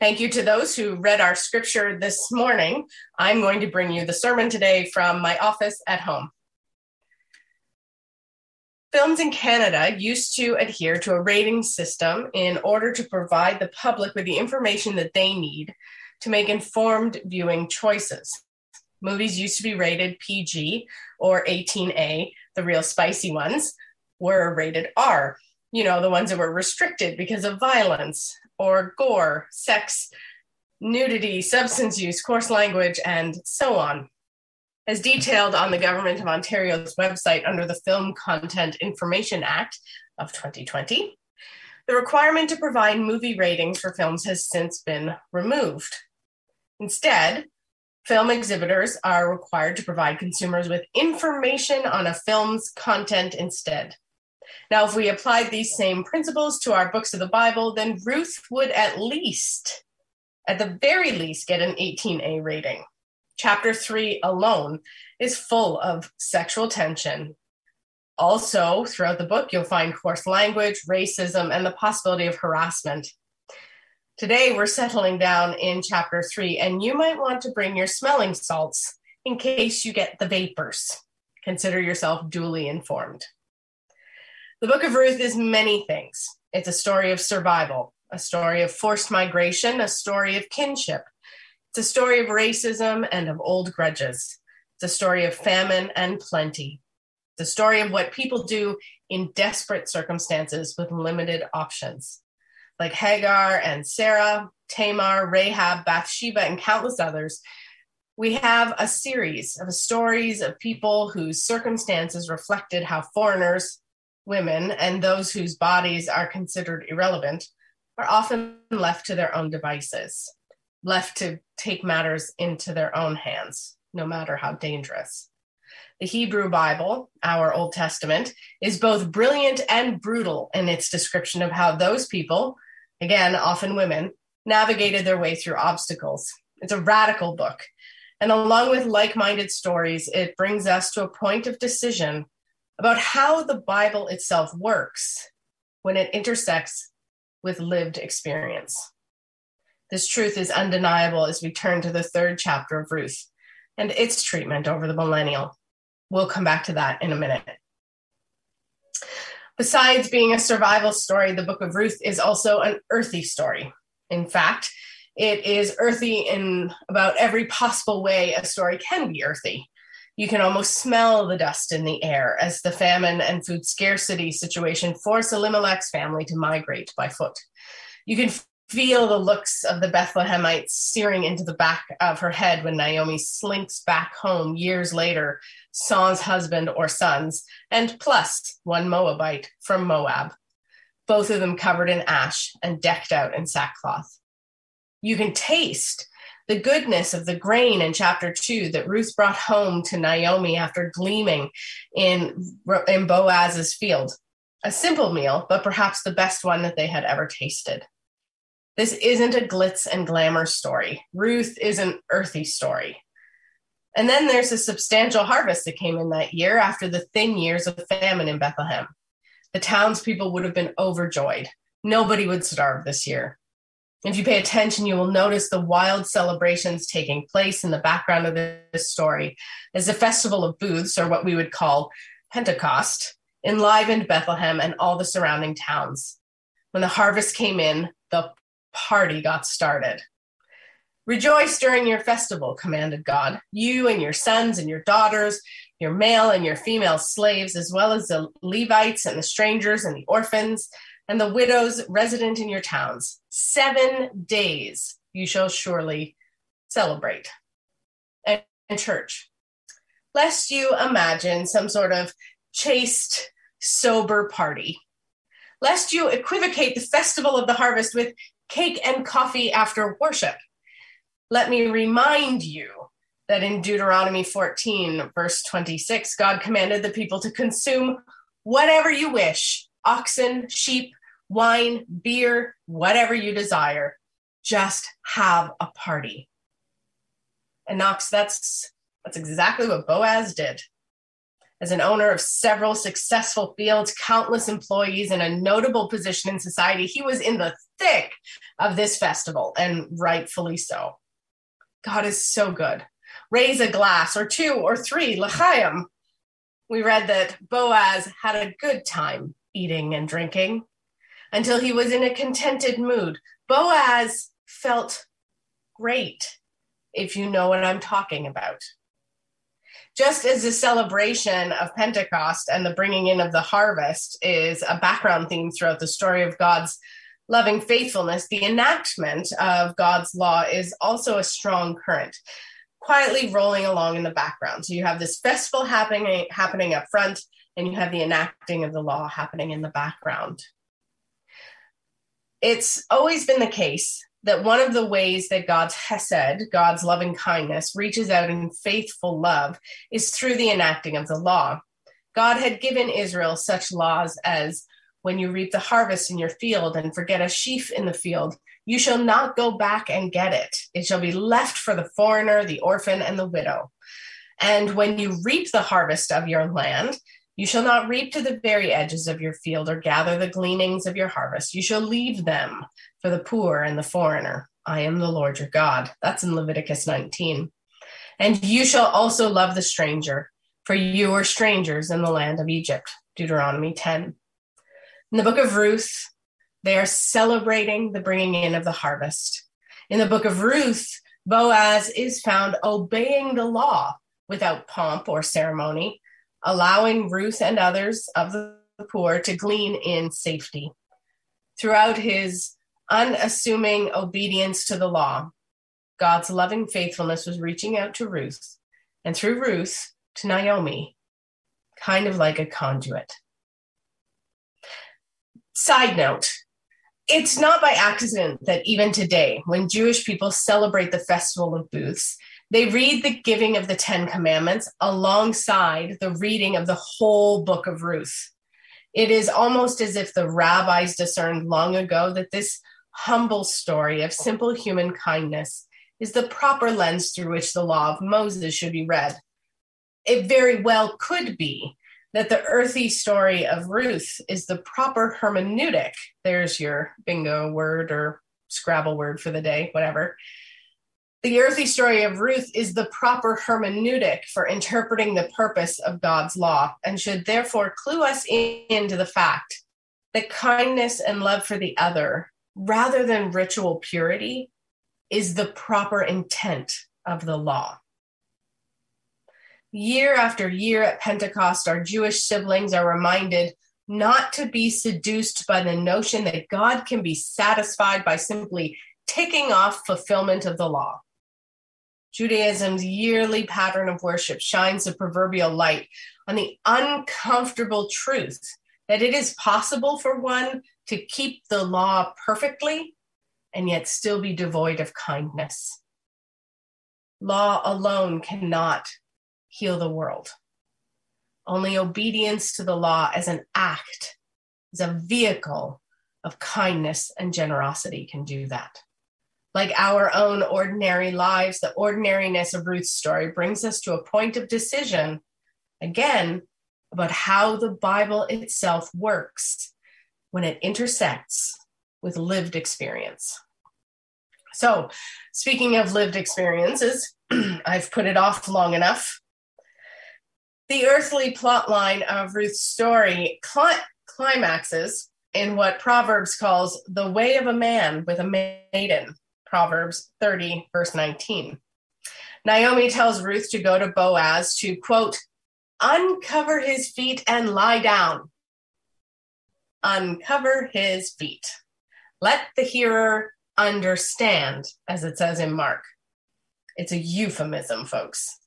Thank you to those who read our scripture this morning. I'm going to bring you the sermon today from my office at home. Films in Canada used to adhere to a rating system in order to provide the public with the information that they need to make informed viewing choices. Movies used to be rated PG or 18A, the real spicy ones were rated R, you know, the ones that were restricted because of violence or gore, sex, nudity, substance use, coarse language, and so on. As detailed on the Government of Ontario's website under the Film Content Information Act of 2020, the requirement to provide movie ratings for films has since been removed. Instead, film exhibitors are required to provide consumers with information on a film's content instead. Now, if we applied these same principles to our books of the Bible, then Ruth would at least, at the very least, get an 18A rating. Chapter 3 alone is full of sexual tension. Also, throughout the book, you'll find coarse language, racism, and the possibility of harassment. Today, we're settling down in chapter 3, and you might want to bring your smelling salts in case you get the vapors. Consider yourself duly informed. The Book of Ruth is many things. It's a story of survival, a story of forced migration, a story of kinship. It's a story of racism and of old grudges. It's a story of famine and plenty. A story of what people do in desperate circumstances with limited options. Like Hagar and Sarah, Tamar, Rahab, Bathsheba, and countless others, we have a series of stories of people whose circumstances reflected how foreigners, women and those whose bodies are considered irrelevant are often left to their own devices, left to take matters into their own hands, no matter how dangerous. The Hebrew Bible, our Old Testament, is both brilliant and brutal in its description of how those people, again, often women, navigated their way through obstacles. It's a radical book. And along with like minded stories, it brings us to a point of decision about how the Bible itself works when it intersects with lived experience. This truth is undeniable as we turn to the third chapter of Ruth and its treatment over the millennial. We'll come back to that in a minute. Besides being a survival story, the book of Ruth is also an earthy story. In fact, it is earthy in about every possible way a story can be earthy. You can almost smell the dust in the air as the famine and food scarcity situation force Elimelech's family to migrate by foot. You can feel the looks of the Bethlehemites searing into the back of her head when Naomi slinks back home years later, sans husband or sons, and plus one Moabite from Moab, both of them covered in ash and decked out in sackcloth. You can taste the goodness of the grain in chapter two that Ruth brought home to Naomi after gleaning in, in Boaz's field. A simple meal, but perhaps the best one that they had ever tasted. This isn't a glitz and glamour story. Ruth is an earthy story. And then there's a substantial harvest that came in that year after the thin years of famine in Bethlehem. The townspeople would have been overjoyed. Nobody would starve this year. If you pay attention, you will notice the wild celebrations taking place in the background of this story as a festival of booths, or what we would call Pentecost, enlivened Bethlehem and all the surrounding towns. When the harvest came in, the party got started. Rejoice during your festival, commanded God, you and your sons and your daughters, your male and your female slaves, as well as the Levites and the strangers and the orphans and the widows resident in your towns. Seven days you shall surely celebrate. And, and church, lest you imagine some sort of chaste, sober party, lest you equivocate the festival of the harvest with cake and coffee after worship. Let me remind you that in Deuteronomy 14, verse 26, God commanded the people to consume whatever you wish oxen, sheep, wine, beer, whatever you desire. Just have a party. And Knox, that's that's exactly what Boaz did. As an owner of several successful fields, countless employees, and a notable position in society, he was in the thick of this festival, and rightfully so. God is so good. Raise a glass or two or three, l'chaim. We read that Boaz had a good time eating and drinking until he was in a contented mood. Boaz felt great, if you know what I'm talking about. Just as the celebration of Pentecost and the bringing in of the harvest is a background theme throughout the story of God's loving faithfulness, the enactment of God's law is also a strong current, quietly rolling along in the background. So you have this festival happening happening up front, and you have the enacting of the law happening in the background. It's always been the case that one of the ways that God's hesed, God's loving kindness, reaches out in faithful love is through the enacting of the law. God had given Israel such laws as when you reap the harvest in your field and forget a sheaf in the field, you shall not go back and get it. It shall be left for the foreigner, the orphan, and the widow. And when you reap the harvest of your land, you shall not reap to the very edges of your field or gather the gleanings of your harvest. You shall leave them for the poor and the foreigner. I am the Lord your God. That's in Leviticus 19. And you shall also love the stranger, for you are strangers in the land of Egypt. Deuteronomy 10. In the book of Ruth, they are celebrating the bringing in of the harvest. In the book of Ruth, Boaz is found obeying the law without pomp or ceremony, allowing Ruth and others of the poor to glean in safety. Throughout his unassuming obedience to the law, God's loving faithfulness was reaching out to Ruth, and through Ruth to Naomi, kind of like a conduit. Side note it's not by accident that even today, when Jewish people celebrate the Festival of Booths, they read the giving of the Ten Commandments alongside the reading of the whole book of Ruth. It is almost as if the rabbis discerned long ago that this humble story of simple human kindness is the proper lens through which the law of Moses should be read. It very well could be that the earthy story of Ruth is the proper hermeneutic. There's your bingo word or Scrabble word for the day, whatever. The earthy story of Ruth is the proper hermeneutic for interpreting the purpose of God's law and should therefore clue us in, into the fact that kindness and love for the other, rather than ritual purity, is the proper intent of the law. Year after year at Pentecost, our Jewish siblings are reminded not to be seduced by the notion that God can be satisfied by simply ticking off fulfillment of the law. Judaism's yearly pattern of worship shines a proverbial light on the uncomfortable truth that it is possible for one to keep the law perfectly and yet still be devoid of kindness. Law alone cannot heal the world. Only obedience to the law as an act, as a vehicle of kindness and generosity can do that. Like our own ordinary lives, the ordinariness of Ruth's story brings us to a point of decision, again, about how the Bible itself works when it intersects with lived experience. So, speaking of lived experiences, I've put it off long enough the earthly plot line of Ruth's story cl- climaxes in what Proverbs calls the way of a man with a maiden, Proverbs 30, verse 19. Naomi tells Ruth to go to Boaz to, quote, uncover his feet and lie down. Uncover his feet. Let the hearer understand, as it says in Mark. It's a euphemism, folks.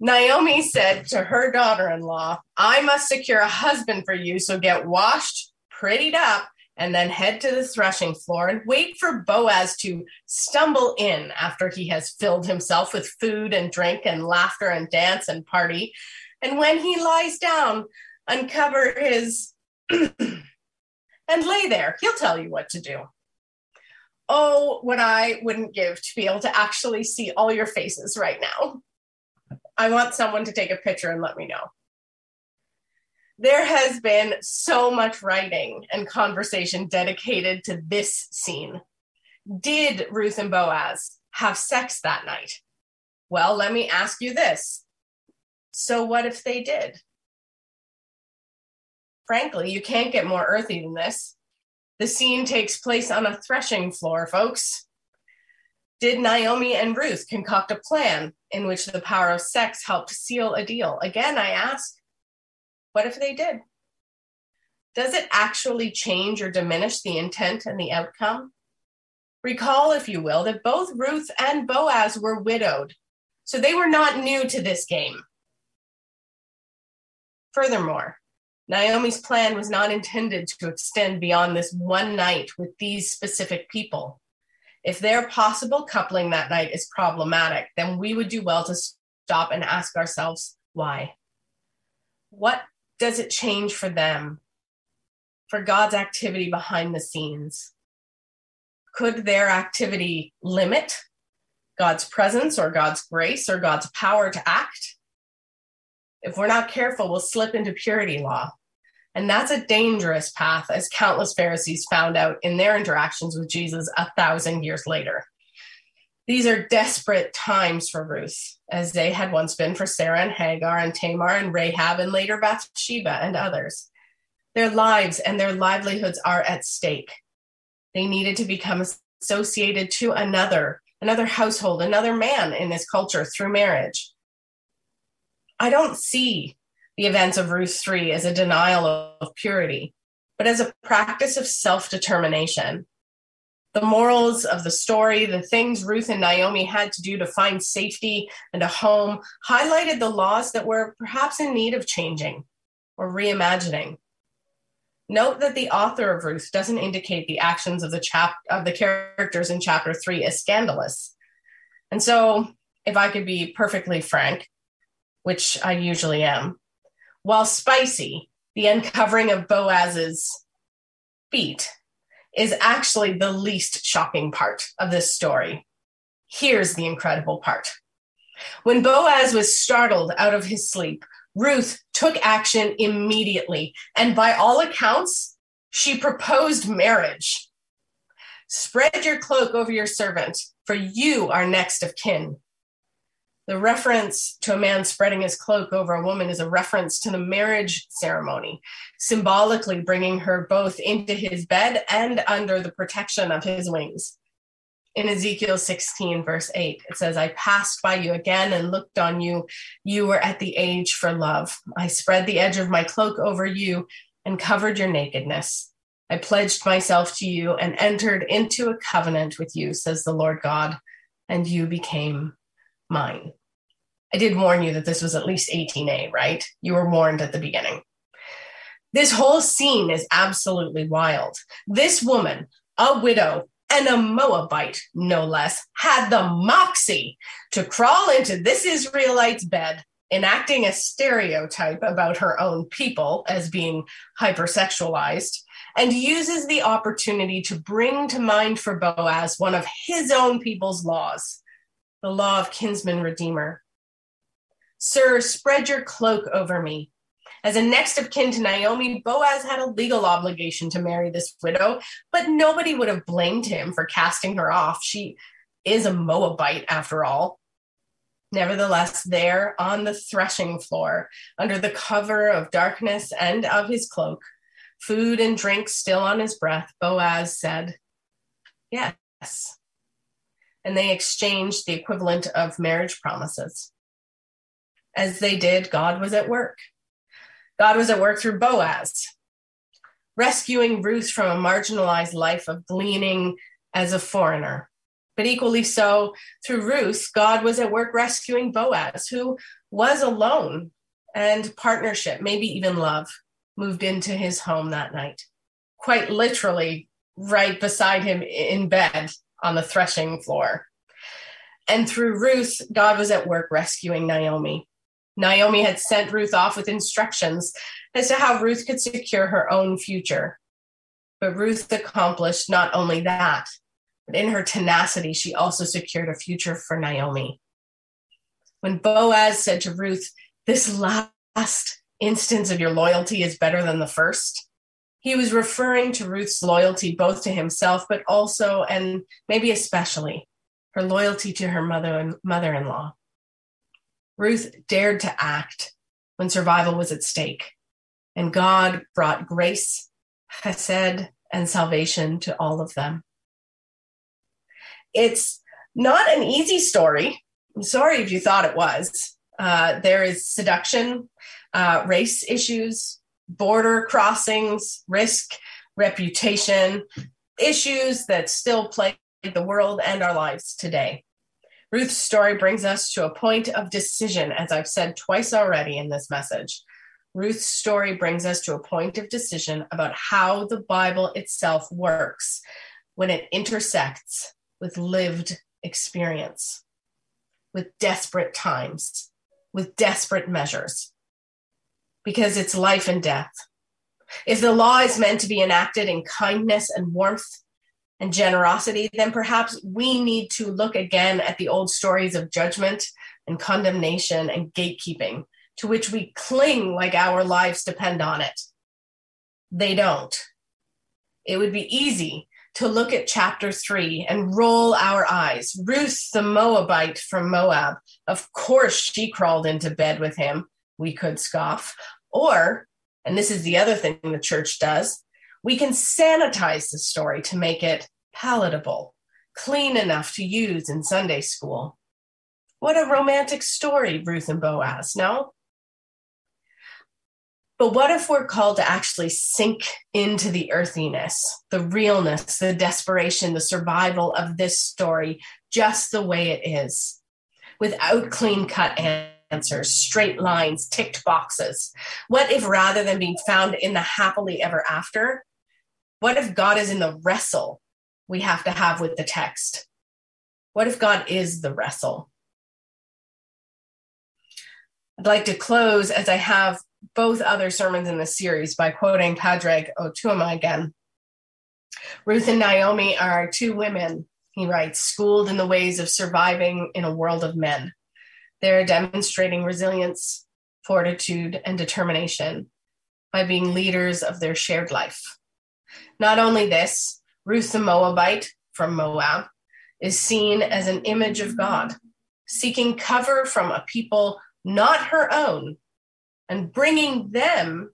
Naomi said to her daughter in law, I must secure a husband for you, so get washed, prettied up, and then head to the threshing floor and wait for Boaz to stumble in after he has filled himself with food and drink and laughter and dance and party. And when he lies down, uncover his and lay there. He'll tell you what to do. Oh, what I wouldn't give to be able to actually see all your faces right now. I want someone to take a picture and let me know. There has been so much writing and conversation dedicated to this scene. Did Ruth and Boaz have sex that night? Well, let me ask you this. So, what if they did? Frankly, you can't get more earthy than this. The scene takes place on a threshing floor, folks. Did Naomi and Ruth concoct a plan in which the power of sex helped seal a deal? Again, I ask, what if they did? Does it actually change or diminish the intent and the outcome? Recall, if you will, that both Ruth and Boaz were widowed, so they were not new to this game. Furthermore, Naomi's plan was not intended to extend beyond this one night with these specific people. If their possible coupling that night is problematic, then we would do well to stop and ask ourselves why. What does it change for them? For God's activity behind the scenes? Could their activity limit God's presence or God's grace or God's power to act? If we're not careful, we'll slip into purity law. And that's a dangerous path, as countless Pharisees found out in their interactions with Jesus a thousand years later. These are desperate times for Ruth, as they had once been for Sarah and Hagar and Tamar and Rahab and later Bathsheba and others. Their lives and their livelihoods are at stake. They needed to become associated to another, another household, another man in this culture through marriage. I don't see the events of Ruth 3 as a denial of purity, but as a practice of self determination. The morals of the story, the things Ruth and Naomi had to do to find safety and a home, highlighted the laws that were perhaps in need of changing or reimagining. Note that the author of Ruth doesn't indicate the actions of the chap of the characters in chapter 3 as scandalous. And so, if I could be perfectly frank, which I usually am. While spicy, the uncovering of Boaz's feet is actually the least shocking part of this story. Here's the incredible part. When Boaz was startled out of his sleep, Ruth took action immediately, and by all accounts, she proposed marriage. Spread your cloak over your servant, for you are next of kin. The reference to a man spreading his cloak over a woman is a reference to the marriage ceremony, symbolically bringing her both into his bed and under the protection of his wings. In Ezekiel 16, verse 8, it says, I passed by you again and looked on you. You were at the age for love. I spread the edge of my cloak over you and covered your nakedness. I pledged myself to you and entered into a covenant with you, says the Lord God, and you became mine. I did warn you that this was at least 18A, right? You were warned at the beginning. This whole scene is absolutely wild. This woman, a widow, and a Moabite, no less, had the moxie to crawl into this Israelite's bed, enacting a stereotype about her own people as being hypersexualized, and uses the opportunity to bring to mind for Boaz one of his own people's laws, the law of kinsman redeemer. Sir, spread your cloak over me. As a next of kin to Naomi, Boaz had a legal obligation to marry this widow, but nobody would have blamed him for casting her off. She is a Moabite, after all. Nevertheless, there on the threshing floor, under the cover of darkness and of his cloak, food and drink still on his breath, Boaz said, Yes. And they exchanged the equivalent of marriage promises as they did, God was at work. God was at work through Boaz, rescuing Ruth from a marginalized life of gleaning as a foreigner. But equally so, through Ruth, God was at work rescuing Boaz, who was alone and partnership, maybe even love, moved into his home that night. Quite literally, right beside him in bed on the threshing floor. And through Ruth, God was at work rescuing Naomi, Naomi had sent Ruth off with instructions as to how Ruth could secure her own future. But Ruth accomplished not only that, but in her tenacity, she also secured a future for Naomi. When Boaz said to Ruth, This last instance of your loyalty is better than the first. He was referring to Ruth's loyalty both to himself, but also, and maybe especially, her loyalty to her mother and mother-in-law. Ruth dared to act when survival was at stake, and God brought grace, chesed, and salvation to all of them. It's not an easy story. I'm sorry if you thought it was. Uh, there is seduction, uh, race issues, border crossings, risk, reputation, issues that still plague the world and our lives today. Ruth's story brings us to a point of decision, as I've said twice already in this message. Ruth's story brings us to a point of decision about how the Bible itself works when it intersects with lived experience, with desperate times, with desperate measures, because it's life and death. If the law is meant to be enacted in kindness and warmth and generosity, then perhaps we need to look again at the old stories of judgment and condemnation and gatekeeping to which we cling like our lives depend on it. They don't. It would be easy to look at chapter three and roll our eyes. Ruth, the Moabite from Moab, of course she crawled into bed with him. We could scoff. Or, and this is the other thing the church does, we can sanitize the story to make it palatable, clean enough to use in Sunday school. What a romantic story, Ruth and Boaz, no? But what if we're called to actually sink into the earthiness, the realness, the desperation, the survival of this story just the way it is, without clean cut answers, straight lines, ticked boxes? What if rather than being found in the happily ever after, what if God is in the wrestle we have to have with the text? What if God is the wrestle? I'd like to close as I have both other sermons in the series by quoting Padraig Ó Tuama again. Ruth and Naomi are two women, he writes, schooled in the ways of surviving in a world of men. They're demonstrating resilience, fortitude, and determination by being leaders of their shared life. Not only this, Ruth the Moabite from Moab is seen as an image of God, seeking cover from a people not her own, and bringing them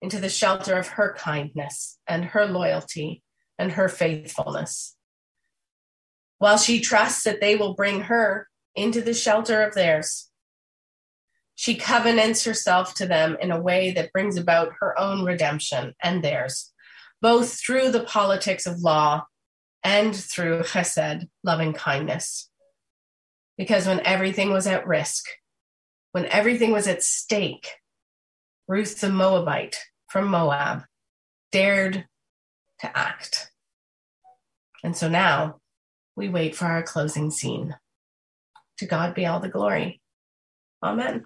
into the shelter of her kindness and her loyalty and her faithfulness. While she trusts that they will bring her into the shelter of theirs, she covenants herself to them in a way that brings about her own redemption and theirs, both through the politics of law and through chesed, loving kindness. Because when everything was at risk, when everything was at stake, Ruth the Moabite from Moab dared to act. And so now we wait for our closing scene. To God be all the glory. Amen.